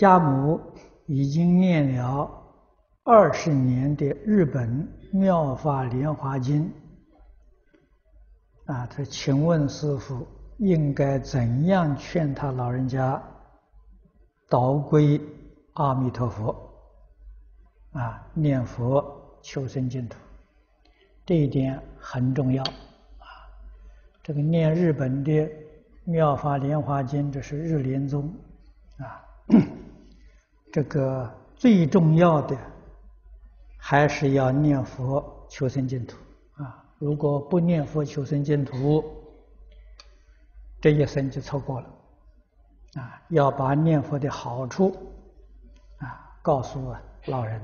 家母已经念了二十年的日本《妙法莲华经》啊，他请问师父应该怎样劝他老人家导归阿弥陀佛啊，念佛求生净土？这一点很重要啊！这个念日本的《妙法莲华经》，这是日莲宗啊。这个最重要的还是要念佛求生净土啊！如果不念佛求生净土，这一生就错过了啊！要把念佛的好处啊告诉老人。